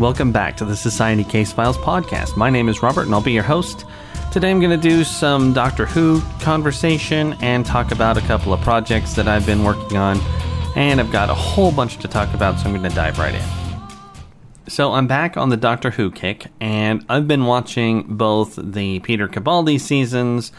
Welcome back to the Society Case Files podcast. My name is Robert and I'll be your host. Today I'm going to do some Doctor Who conversation and talk about a couple of projects that I've been working on. And I've got a whole bunch to talk about, so I'm going to dive right in. So I'm back on the Doctor Who kick, and I've been watching both the Peter Capaldi seasons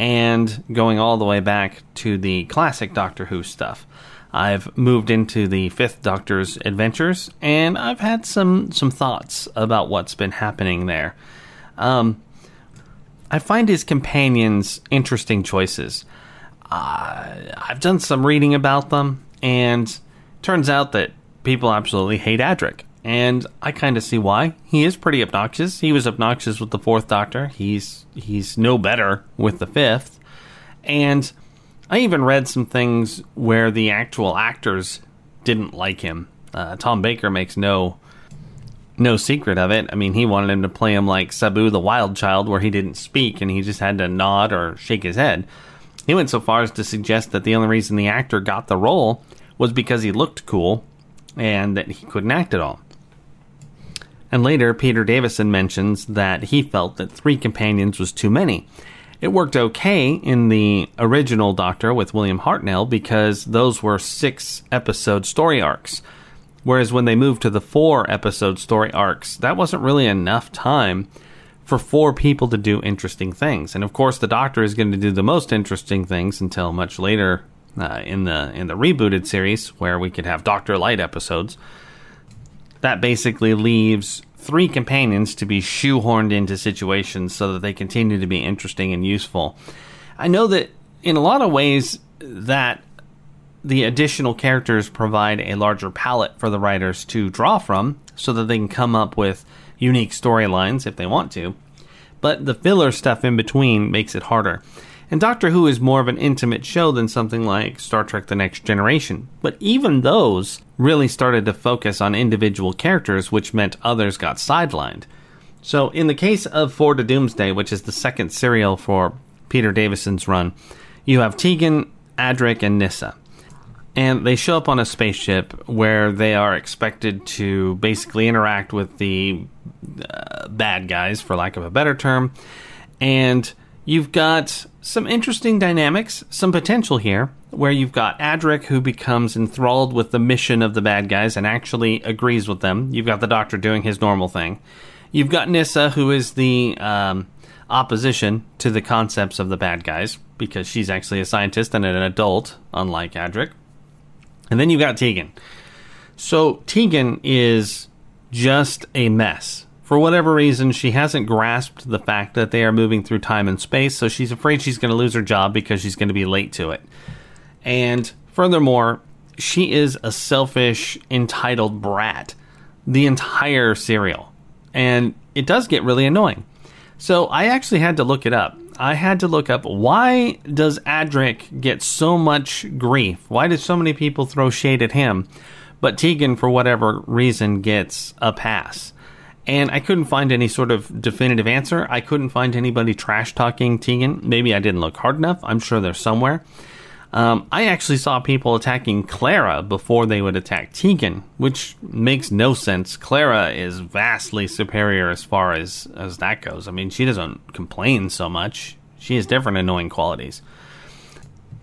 and going all the way back to the classic Doctor Who stuff. I've moved into the Fifth Doctor's adventures, and I've had some some thoughts about what's been happening there. Um, I find his companions interesting choices. Uh, I've done some reading about them, and turns out that people absolutely hate Adric. And I kind of see why. He is pretty obnoxious. He was obnoxious with the fourth Doctor. He's he's no better with the fifth. And I even read some things where the actual actors didn't like him. Uh, Tom Baker makes no no secret of it. I mean, he wanted him to play him like Sabu the Wild Child, where he didn't speak and he just had to nod or shake his head. He went so far as to suggest that the only reason the actor got the role was because he looked cool and that he couldn't act at all. And later, Peter Davison mentions that he felt that three companions was too many. It worked okay in the original Doctor with William Hartnell because those were six episode story arcs. Whereas when they moved to the four episode story arcs, that wasn't really enough time for four people to do interesting things. And of course, the Doctor is going to do the most interesting things until much later uh, in the in the rebooted series, where we could have Doctor Light episodes that basically leaves three companions to be shoehorned into situations so that they continue to be interesting and useful. I know that in a lot of ways that the additional characters provide a larger palette for the writers to draw from so that they can come up with unique storylines if they want to. But the filler stuff in between makes it harder. And Doctor Who is more of an intimate show than something like Star Trek The Next Generation. But even those really started to focus on individual characters, which meant others got sidelined. So, in the case of Four to Doomsday, which is the second serial for Peter Davison's run, you have Tegan, Adric, and Nyssa. And they show up on a spaceship where they are expected to basically interact with the uh, bad guys, for lack of a better term. And you've got some interesting dynamics, some potential here, where you've got Adric who becomes enthralled with the mission of the bad guys and actually agrees with them. You've got the Doctor doing his normal thing. You've got Nyssa who is the um, opposition to the concepts of the bad guys because she's actually a scientist and an adult, unlike Adric. And then you've got Tegan. So Tegan is just a mess for whatever reason, she hasn't grasped the fact that they are moving through time and space, so she's afraid she's going to lose her job because she's going to be late to it. And furthermore, she is a selfish, entitled brat the entire serial. And it does get really annoying. So I actually had to look it up. I had to look up why does Adric get so much grief? Why do so many people throw shade at him? But Tegan, for whatever reason, gets a pass and I couldn't find any sort of definitive answer. I couldn't find anybody trash talking Tegan. Maybe I didn't look hard enough. I'm sure they're somewhere. Um, I actually saw people attacking Clara before they would attack Tegan, which makes no sense. Clara is vastly superior as far as, as that goes. I mean, she doesn't complain so much, she has different annoying qualities.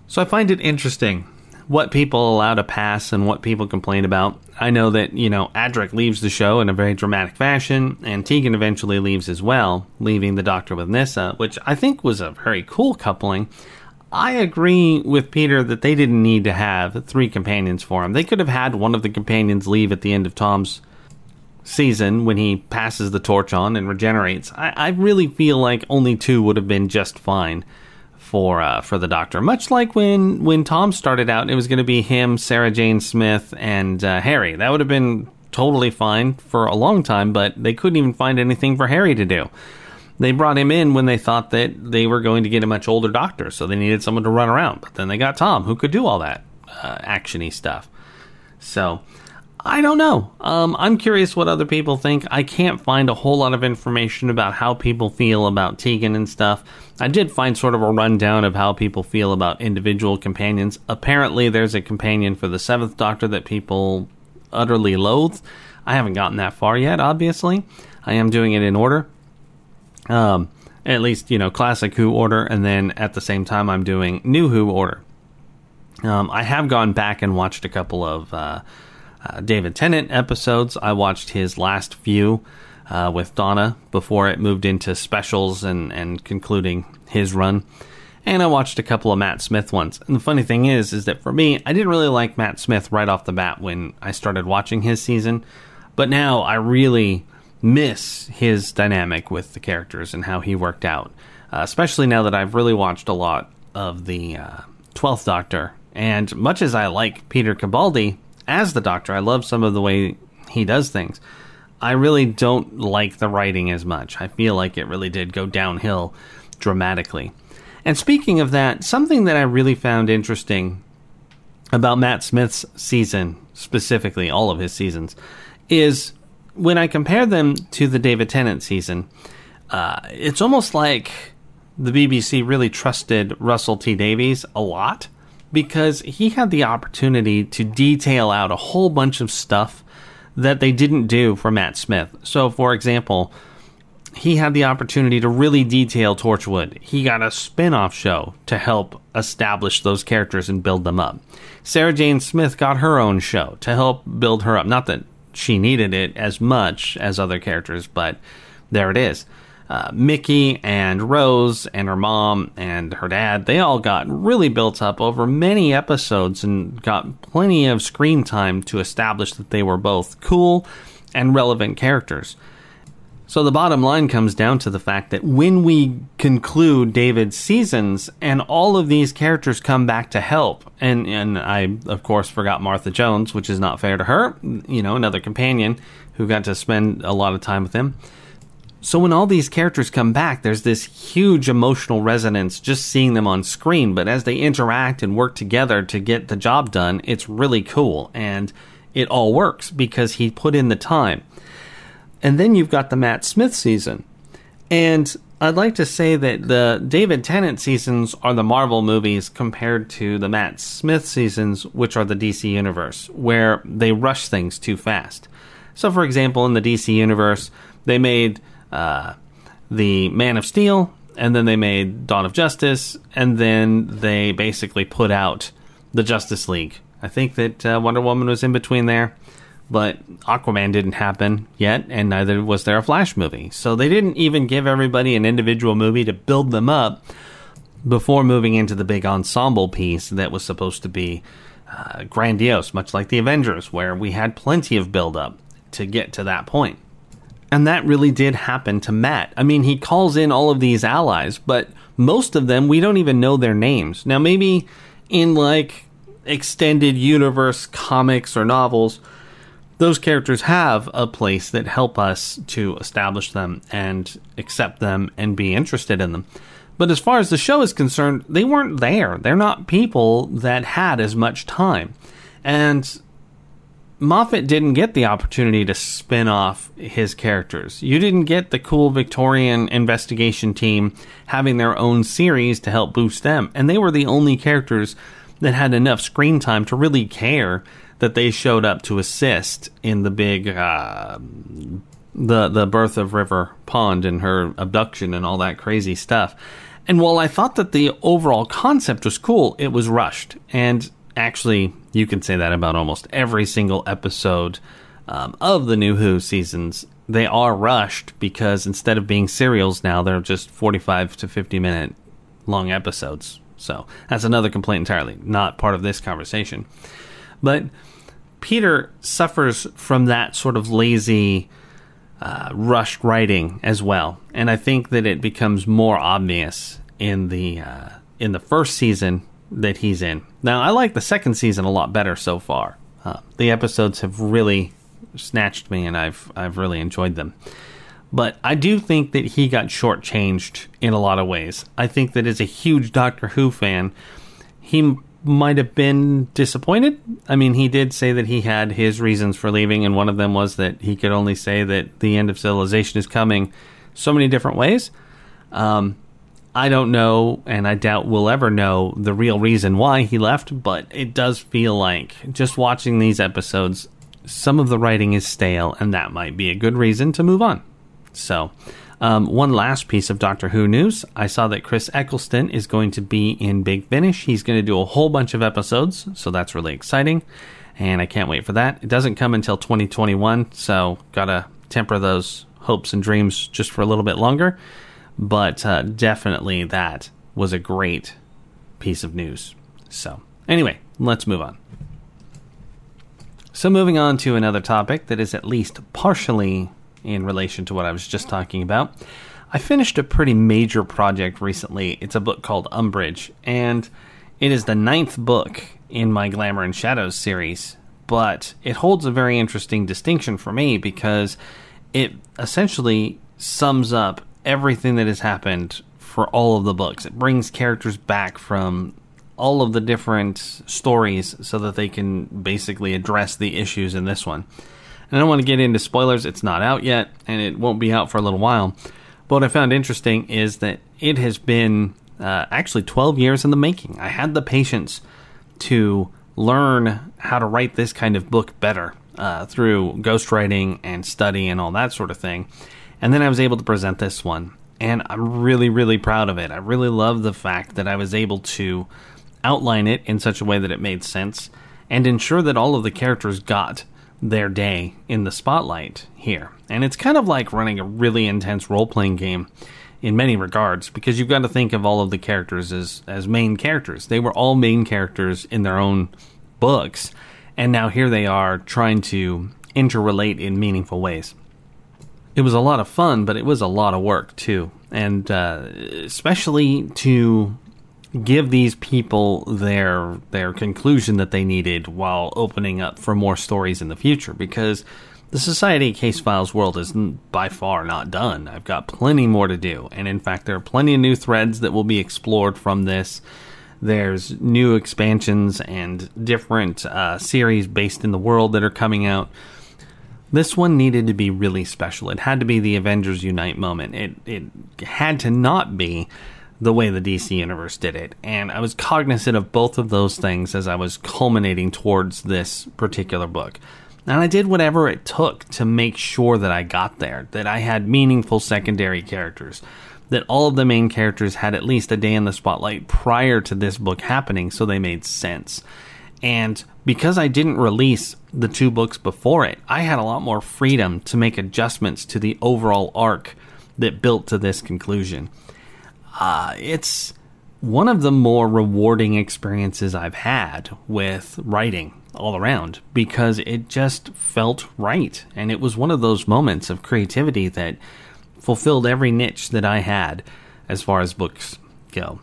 So I find it interesting what people allow to pass and what people complain about. I know that, you know, Adric leaves the show in a very dramatic fashion, and Tegan eventually leaves as well, leaving the Doctor with Nyssa, which I think was a very cool coupling. I agree with Peter that they didn't need to have three companions for him. They could have had one of the companions leave at the end of Tom's season when he passes the torch on and regenerates. I, I really feel like only two would have been just fine for uh, for the Doctor. Much like when when Tom started out, it was going to be him, Sarah Jane Smith, and uh, Harry. That would have been totally fine for a long time, but they couldn't even find anything for Harry to do. They brought him in when they thought that they were going to get a much older Doctor, so they needed someone to run around. But then they got Tom, who could do all that uh, actiony stuff. So I don't know. Um, I'm curious what other people think. I can't find a whole lot of information about how people feel about Tegan and stuff. I did find sort of a rundown of how people feel about individual companions. Apparently, there's a companion for the Seventh Doctor that people utterly loathe. I haven't gotten that far yet, obviously. I am doing it in order. Um, at least, you know, classic Who order, and then at the same time, I'm doing new Who order. Um, I have gone back and watched a couple of uh, uh, David Tennant episodes. I watched his last few uh, with Donna before it moved into specials and, and concluding his run. And I watched a couple of Matt Smith ones. And the funny thing is, is that for me, I didn't really like Matt Smith right off the bat when I started watching his season. But now I really miss his dynamic with the characters and how he worked out. Uh, especially now that I've really watched a lot of the uh, Twelfth Doctor. And much as I like Peter Capaldi as the Doctor, I love some of the way he does things. I really don't like the writing as much. I feel like it really did go downhill dramatically. And speaking of that, something that I really found interesting about Matt Smith's season, specifically all of his seasons, is when I compare them to the David Tennant season, uh, it's almost like the BBC really trusted Russell T Davies a lot because he had the opportunity to detail out a whole bunch of stuff that they didn't do for Matt Smith. So, for example, he had the opportunity to really detail Torchwood. He got a spin off show to help establish those characters and build them up. Sarah Jane Smith got her own show to help build her up. Not that she needed it as much as other characters, but there it is. Uh, Mickey and Rose and her mom and her dad, they all got really built up over many episodes and got plenty of screen time to establish that they were both cool and relevant characters. So the bottom line comes down to the fact that when we conclude David's seasons and all of these characters come back to help, and, and I, of course, forgot Martha Jones, which is not fair to her, you know, another companion who got to spend a lot of time with him. So when all these characters come back, there's this huge emotional resonance just seeing them on screen. But as they interact and work together to get the job done, it's really cool. And it all works because he put in the time. And then you've got the Matt Smith season. And I'd like to say that the David Tennant seasons are the Marvel movies compared to the Matt Smith seasons, which are the DC Universe, where they rush things too fast. So, for example, in the DC Universe, they made uh, the Man of Steel, and then they made Dawn of Justice, and then they basically put out the Justice League. I think that uh, Wonder Woman was in between there, but Aquaman didn't happen yet, and neither was there a Flash movie. So they didn't even give everybody an individual movie to build them up before moving into the big ensemble piece that was supposed to be uh, grandiose, much like the Avengers, where we had plenty of build up to get to that point. And that really did happen to Matt. I mean, he calls in all of these allies, but most of them we don't even know their names. Now, maybe in like extended universe comics or novels, those characters have a place that help us to establish them and accept them and be interested in them. But as far as the show is concerned, they weren't there. They're not people that had as much time. And Moffat didn't get the opportunity to spin off his characters. You didn't get the cool Victorian investigation team having their own series to help boost them. And they were the only characters that had enough screen time to really care that they showed up to assist in the big uh, the the birth of River Pond and her abduction and all that crazy stuff. And while I thought that the overall concept was cool, it was rushed. And actually, you can say that about almost every single episode um, of the new Who seasons. They are rushed because instead of being serials now, they're just 45 to 50 minute long episodes. So that's another complaint entirely, not part of this conversation. But Peter suffers from that sort of lazy, uh, rushed writing as well, and I think that it becomes more obvious in the uh, in the first season that he's in. Now, I like the second season a lot better so far. Uh, the episodes have really snatched me, and I've I've really enjoyed them. But I do think that he got shortchanged in a lot of ways. I think that as a huge Doctor Who fan, he might have been disappointed. I mean, he did say that he had his reasons for leaving, and one of them was that he could only say that the end of civilization is coming so many different ways. Um, I don't know, and I doubt we'll ever know the real reason why he left, but it does feel like just watching these episodes, some of the writing is stale, and that might be a good reason to move on. So, um, one last piece of Doctor Who news I saw that Chris Eccleston is going to be in Big Finish. He's going to do a whole bunch of episodes, so that's really exciting, and I can't wait for that. It doesn't come until 2021, so gotta temper those hopes and dreams just for a little bit longer. But uh, definitely that was a great piece of news. So, anyway, let's move on. So, moving on to another topic that is at least partially in relation to what I was just talking about. I finished a pretty major project recently. It's a book called Umbridge, and it is the ninth book in my Glamour and Shadows series. But it holds a very interesting distinction for me because it essentially sums up everything that has happened for all of the books. It brings characters back from all of the different stories so that they can basically address the issues in this one. And I don't want to get into spoilers, it's not out yet, and it won't be out for a little while. But what I found interesting is that it has been uh, actually 12 years in the making. I had the patience to learn how to write this kind of book better uh, through ghostwriting and study and all that sort of thing. And then I was able to present this one. And I'm really, really proud of it. I really love the fact that I was able to outline it in such a way that it made sense and ensure that all of the characters got their day in the spotlight here. And it's kind of like running a really intense role playing game in many regards because you've got to think of all of the characters as, as main characters. They were all main characters in their own books, and now here they are trying to interrelate in meaningful ways. It was a lot of fun, but it was a lot of work too. And uh, especially to give these people their their conclusion that they needed while opening up for more stories in the future because the Society Case Files world is by far not done. I've got plenty more to do, and in fact, there are plenty of new threads that will be explored from this. There's new expansions and different uh, series based in the world that are coming out. This one needed to be really special. It had to be the Avengers Unite moment. It it had to not be the way the DC universe did it. And I was cognizant of both of those things as I was culminating towards this particular book. And I did whatever it took to make sure that I got there, that I had meaningful secondary characters, that all of the main characters had at least a day in the spotlight prior to this book happening so they made sense. And because I didn't release the two books before it, I had a lot more freedom to make adjustments to the overall arc that built to this conclusion uh, it's one of the more rewarding experiences I've had with writing all around because it just felt right. And it was one of those moments of creativity that fulfilled every niche that I had as far as books go.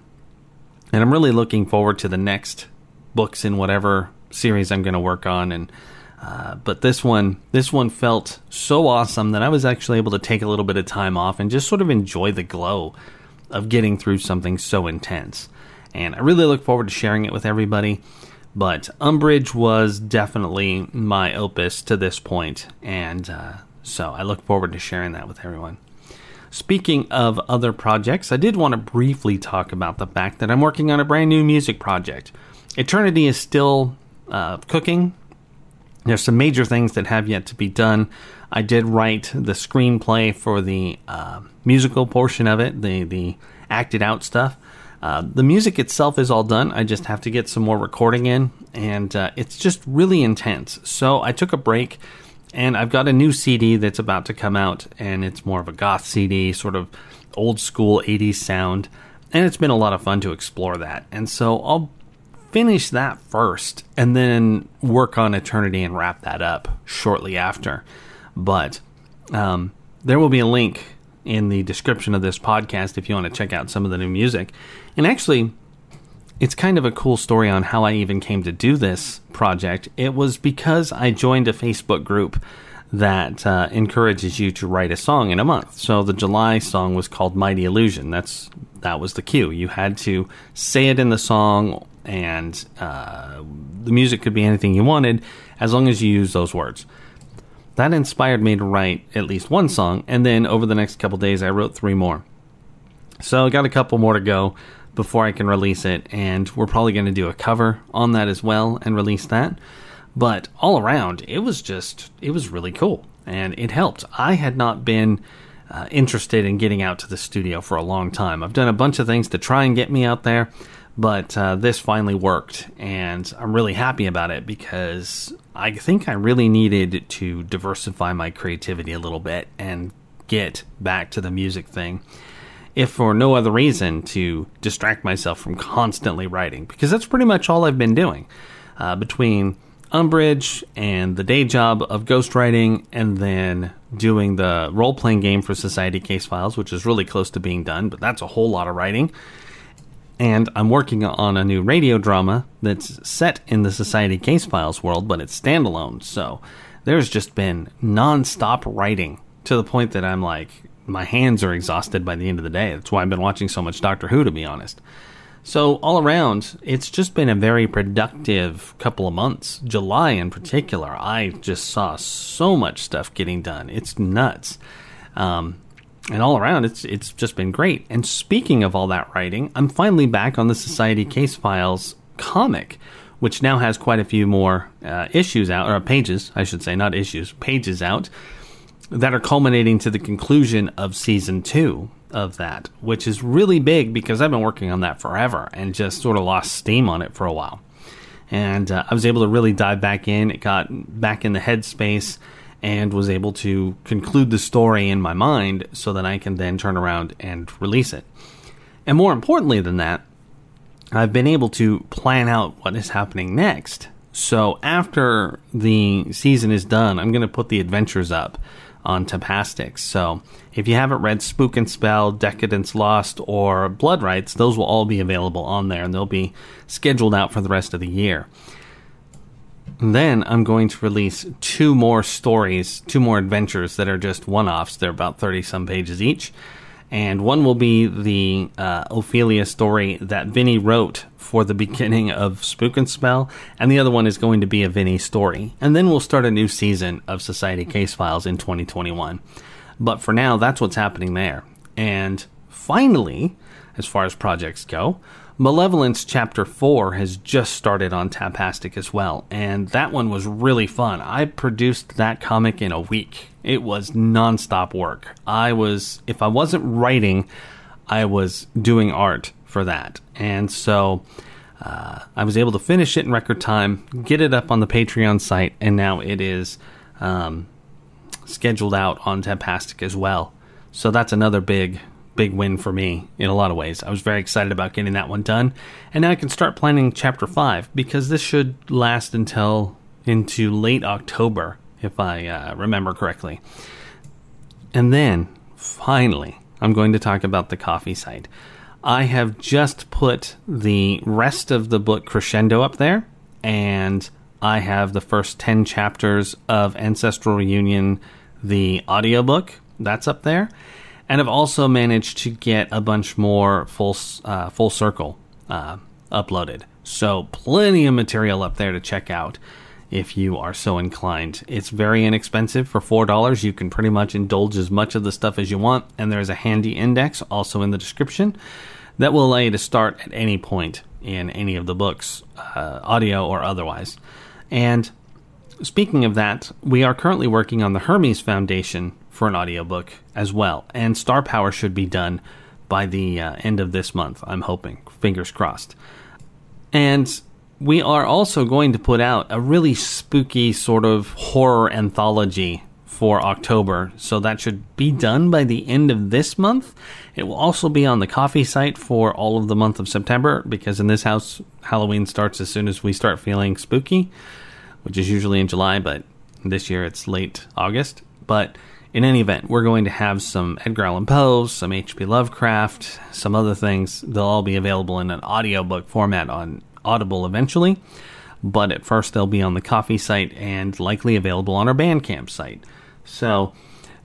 And I'm really looking forward to the next books in whatever series I'm going to work on. And uh, but this one, this one felt so awesome that I was actually able to take a little bit of time off and just sort of enjoy the glow of getting through something so intense. And I really look forward to sharing it with everybody. But Umbridge was definitely my opus to this point, and uh, so I look forward to sharing that with everyone. Speaking of other projects, I did want to briefly talk about the fact that I'm working on a brand new music project. Eternity is still uh, cooking. There's some major things that have yet to be done. I did write the screenplay for the uh, musical portion of it, the the acted out stuff. Uh, the music itself is all done. I just have to get some more recording in, and uh, it's just really intense. So I took a break, and I've got a new CD that's about to come out, and it's more of a goth CD, sort of old school 80s sound. And it's been a lot of fun to explore that. And so I'll finish that first and then work on Eternity and wrap that up shortly after. But um, there will be a link in the description of this podcast if you want to check out some of the new music. And actually, it's kind of a cool story on how I even came to do this project. It was because I joined a Facebook group that uh, encourages you to write a song in a month. So the July song was called "Mighty Illusion." That's that was the cue. You had to say it in the song, and uh, the music could be anything you wanted as long as you use those words that inspired me to write at least one song, and then over the next couple days, I wrote three more. So I got a couple more to go before I can release it, and we're probably going to do a cover on that as well and release that. But all around, it was just, it was really cool. And it helped. I had not been uh, interested in getting out to the studio for a long time. I've done a bunch of things to try and get me out there, but uh, this finally worked. And I'm really happy about it because I think I really needed to diversify my creativity a little bit and get back to the music thing if for no other reason to distract myself from constantly writing, because that's pretty much all I've been doing uh, between Umbridge and the day job of ghostwriting, and then doing the role playing game for Society Case Files, which is really close to being done, but that's a whole lot of writing. And I'm working on a new radio drama that's set in the Society Case Files world, but it's standalone. So there's just been nonstop writing to the point that I'm like, my hands are exhausted by the end of the day. That's why I've been watching so much Doctor Who, to be honest. So, all around, it's just been a very productive couple of months. July, in particular, I just saw so much stuff getting done. It's nuts. Um, and all around, it's it's just been great. And speaking of all that writing, I'm finally back on the Society Case Files comic, which now has quite a few more uh, issues out, or pages, I should say, not issues, pages out that are culminating to the conclusion of season two of that, which is really big because I've been working on that forever and just sort of lost steam on it for a while. And uh, I was able to really dive back in. It got back in the headspace and was able to conclude the story in my mind so that I can then turn around and release it. And more importantly than that, I've been able to plan out what is happening next. So after the season is done, I'm going to put the adventures up on Tapastic. So if you haven't read Spook and Spell, Decadence Lost, or Blood Rites, those will all be available on there and they'll be scheduled out for the rest of the year. Then I'm going to release two more stories, two more adventures that are just one offs. They're about 30 some pages each. And one will be the uh, Ophelia story that Vinny wrote for the beginning of Spook and Spell, and the other one is going to be a Vinny story. And then we'll start a new season of Society Case Files in 2021. But for now, that's what's happening there. And finally, as far as projects go, Malevolence Chapter 4 has just started on Tapastic as well, and that one was really fun. I produced that comic in a week. It was nonstop work. I was, if I wasn't writing, I was doing art for that. And so uh, I was able to finish it in record time, get it up on the Patreon site, and now it is um, scheduled out on Tapastic as well. So that's another big big win for me in a lot of ways. I was very excited about getting that one done. And now I can start planning chapter 5 because this should last until into late October, if I uh, remember correctly. And then, finally, I'm going to talk about the Ko-fi site. I have just put the rest of the book Crescendo up there, and I have the first 10 chapters of Ancestral Reunion, the audiobook, that's up there and I've also managed to get a bunch more full uh, full circle uh, uploaded. So plenty of material up there to check out if you are so inclined. It's very inexpensive for four dollars. You can pretty much indulge as much of the stuff as you want, and there's a handy index also in the description that will allow you to start at any point in any of the books, uh, audio or otherwise. And speaking of that, we are currently working on the Hermes Foundation for an audiobook as well. And Star Power should be done by the uh, end of this month, I'm hoping. Fingers crossed. And we are also going to put out a really spooky sort of horror anthology for October. So that should be done by the end of this month. It will also be on the Ko-fi site for all of the month of September because in this house, Halloween starts as soon as we start feeling spooky, which is usually in July, but this year it's late August. But in any event, we're going to have some Edgar Allan Poe, some H.P. Lovecraft, some other things. They'll all be available in an audiobook format on Audible eventually, but at first they'll be on the Ko-fi site and likely available on our Bandcamp site. So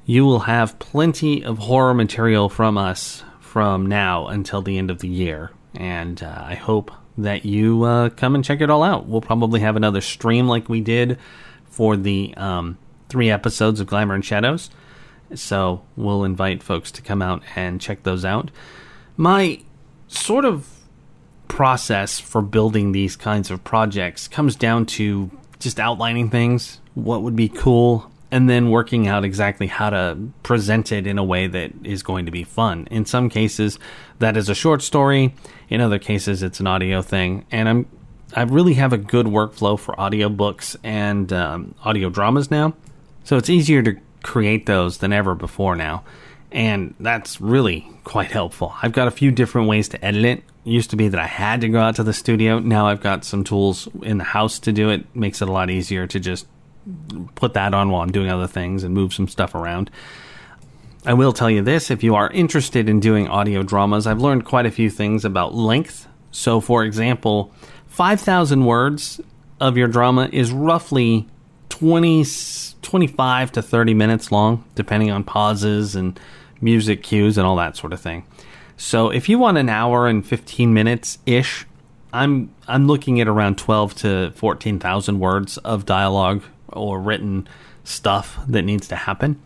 you will have plenty of horror material from us from now until the end of the year, and uh, I hope that you uh, come and check it all out. We'll probably have another stream like we did for the um, three episodes of Glamour and Shadows. So we'll invite folks to come out and check those out. My sort of process for building these kinds of projects comes down to just outlining things, what would be cool, and then working out exactly how to present it in a way that is going to be fun. In some cases, that is a short story. In other cases, it's an audio thing. And I'm I really have a good workflow for audiobooks and um, audio dramas now. So it's easier to create those than ever before now. And that's really quite helpful. I've got a few different ways to edit it. Used to be that I had to go out to the studio. Now I've got some tools in the house to do it. Makes it a lot easier to just put that on while I'm doing other things and move some stuff around. I will tell you this if you are interested in doing audio dramas, I've learned quite a few things about length. So, for example, 5,000 words of your drama is roughly 20, 25 to 30 minutes long, depending on pauses and music cues and all that sort of thing. So, if you want an hour and 15 minutes ish, I'm I'm looking at around 12 to 14,000 words of dialogue or written stuff that needs to happen.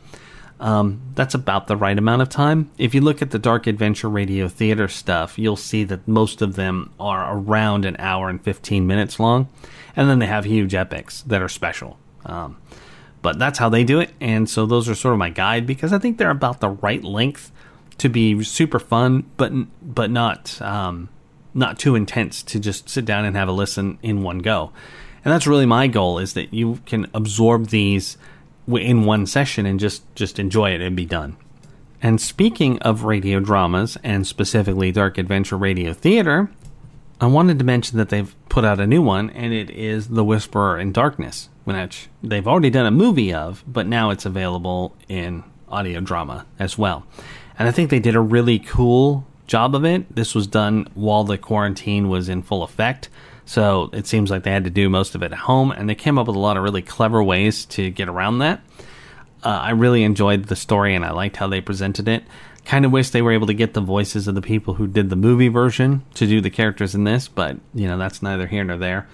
Um, that's about the right amount of time. If you look at the Dark Adventure Radio Theater stuff, you'll see that most of them are around an hour and 15 minutes long. And then they have huge epics that are special. Um, but that's how they do it. And so those are sort of my guide because I think they're about the right length to be super fun, but but not um, not too intense to just sit down and have a listen in one go. And that's really my goal is that you can absorb these in one session and just just enjoy it and be done. And speaking of radio dramas and specifically Dark Adventure Radio Theater, I wanted to mention that they've put out a new one and it is The Whisperer in Darkness, which they've already done a movie of, but now it's available in audio drama as well. And I think they did a really cool job of it. This was done while the quarantine was in full effect. So it seems like they had to do most of it at home, and they came up with a lot of really clever ways to get around that. Uh, I really enjoyed the story, and I liked how they presented it. Kind of wish they were able to get the voices of the people who did the movie version to do the characters in this, but you know that's neither here nor there.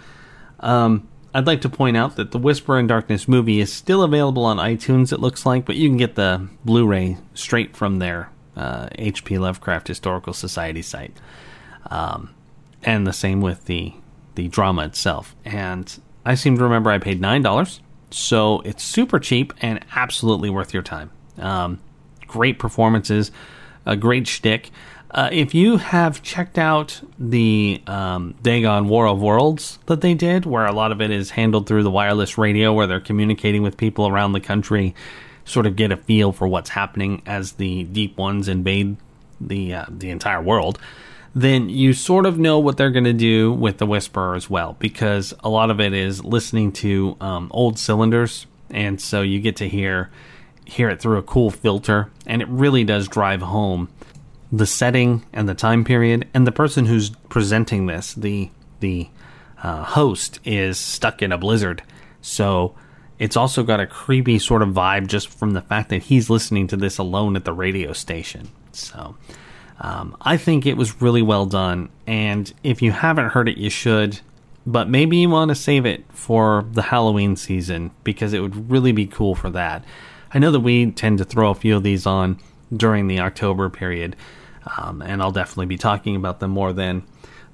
Um, I'd like to point out that the Whisperer in Darkness movie is still available on iTunes. It looks like, but you can get the Blu-ray straight from their uh, H.P. Lovecraft Historical Society site, um, and the same with the the drama itself. And I seem to remember I paid $9. So it's super cheap and absolutely worth your time. Um, great performances, a great shtick. Uh, if you have checked out the um, Dagon War of Worlds that they did, where a lot of it is handled through the wireless radio, where they're communicating with people around the country, sort of get a feel for what's happening as the Deep Ones invade the uh, the entire world then you sort of know what they're going to do with the Whisperer as well, because a lot of it is listening to um, old cylinders, and so you get to hear hear it through a cool filter, and it really does drive home the setting and the time period, and the person who's presenting this, the the uh, host, is stuck in a blizzard, so it's also got a creepy sort of vibe just from the fact that he's listening to this alone at the radio station. So um, I think it was really well done, and if you haven't heard it, you should. But maybe you want to save it for the Halloween season because it would really be cool for that. I know that we tend to throw a few of these on during the October period, um, and I'll definitely be talking about them more then.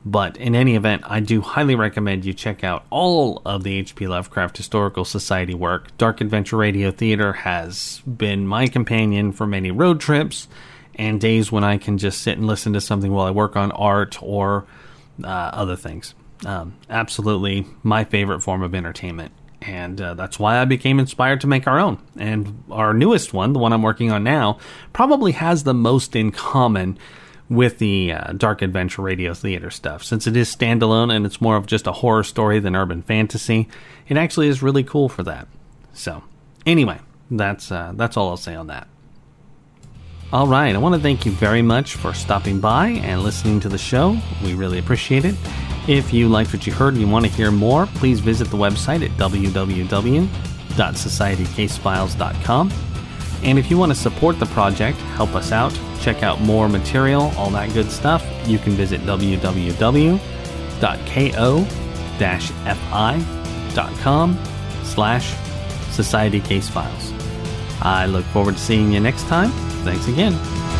But in any event, I do highly recommend you check out all of the H.P. Lovecraft Historical Society work. Dark Adventure Radio Theater has been my companion for many road trips and days when I can just sit and listen to something while I work on art or uh, other things. Um, absolutely my favorite form of entertainment. And uh, that's why I became inspired to make our own. And our newest one, the one I'm working on now, probably has the most in common with the uh, Dark Adventure Radio Theater stuff. Since it is standalone and it's more of just a horror story than urban fantasy, it actually is really cool for that. So, anyway, that's uh, that's all I'll say on that. All right, I want to thank you very much for stopping by and listening to the show. We really appreciate it. If you liked what you heard and you want to hear more, please visit the website at www.societycasefiles.com. And if you want to support the project, help us out, check out more material, all that good stuff, you can visit www.ko-fi.com slash Society Case Files. I look forward to seeing you next time Thanks again.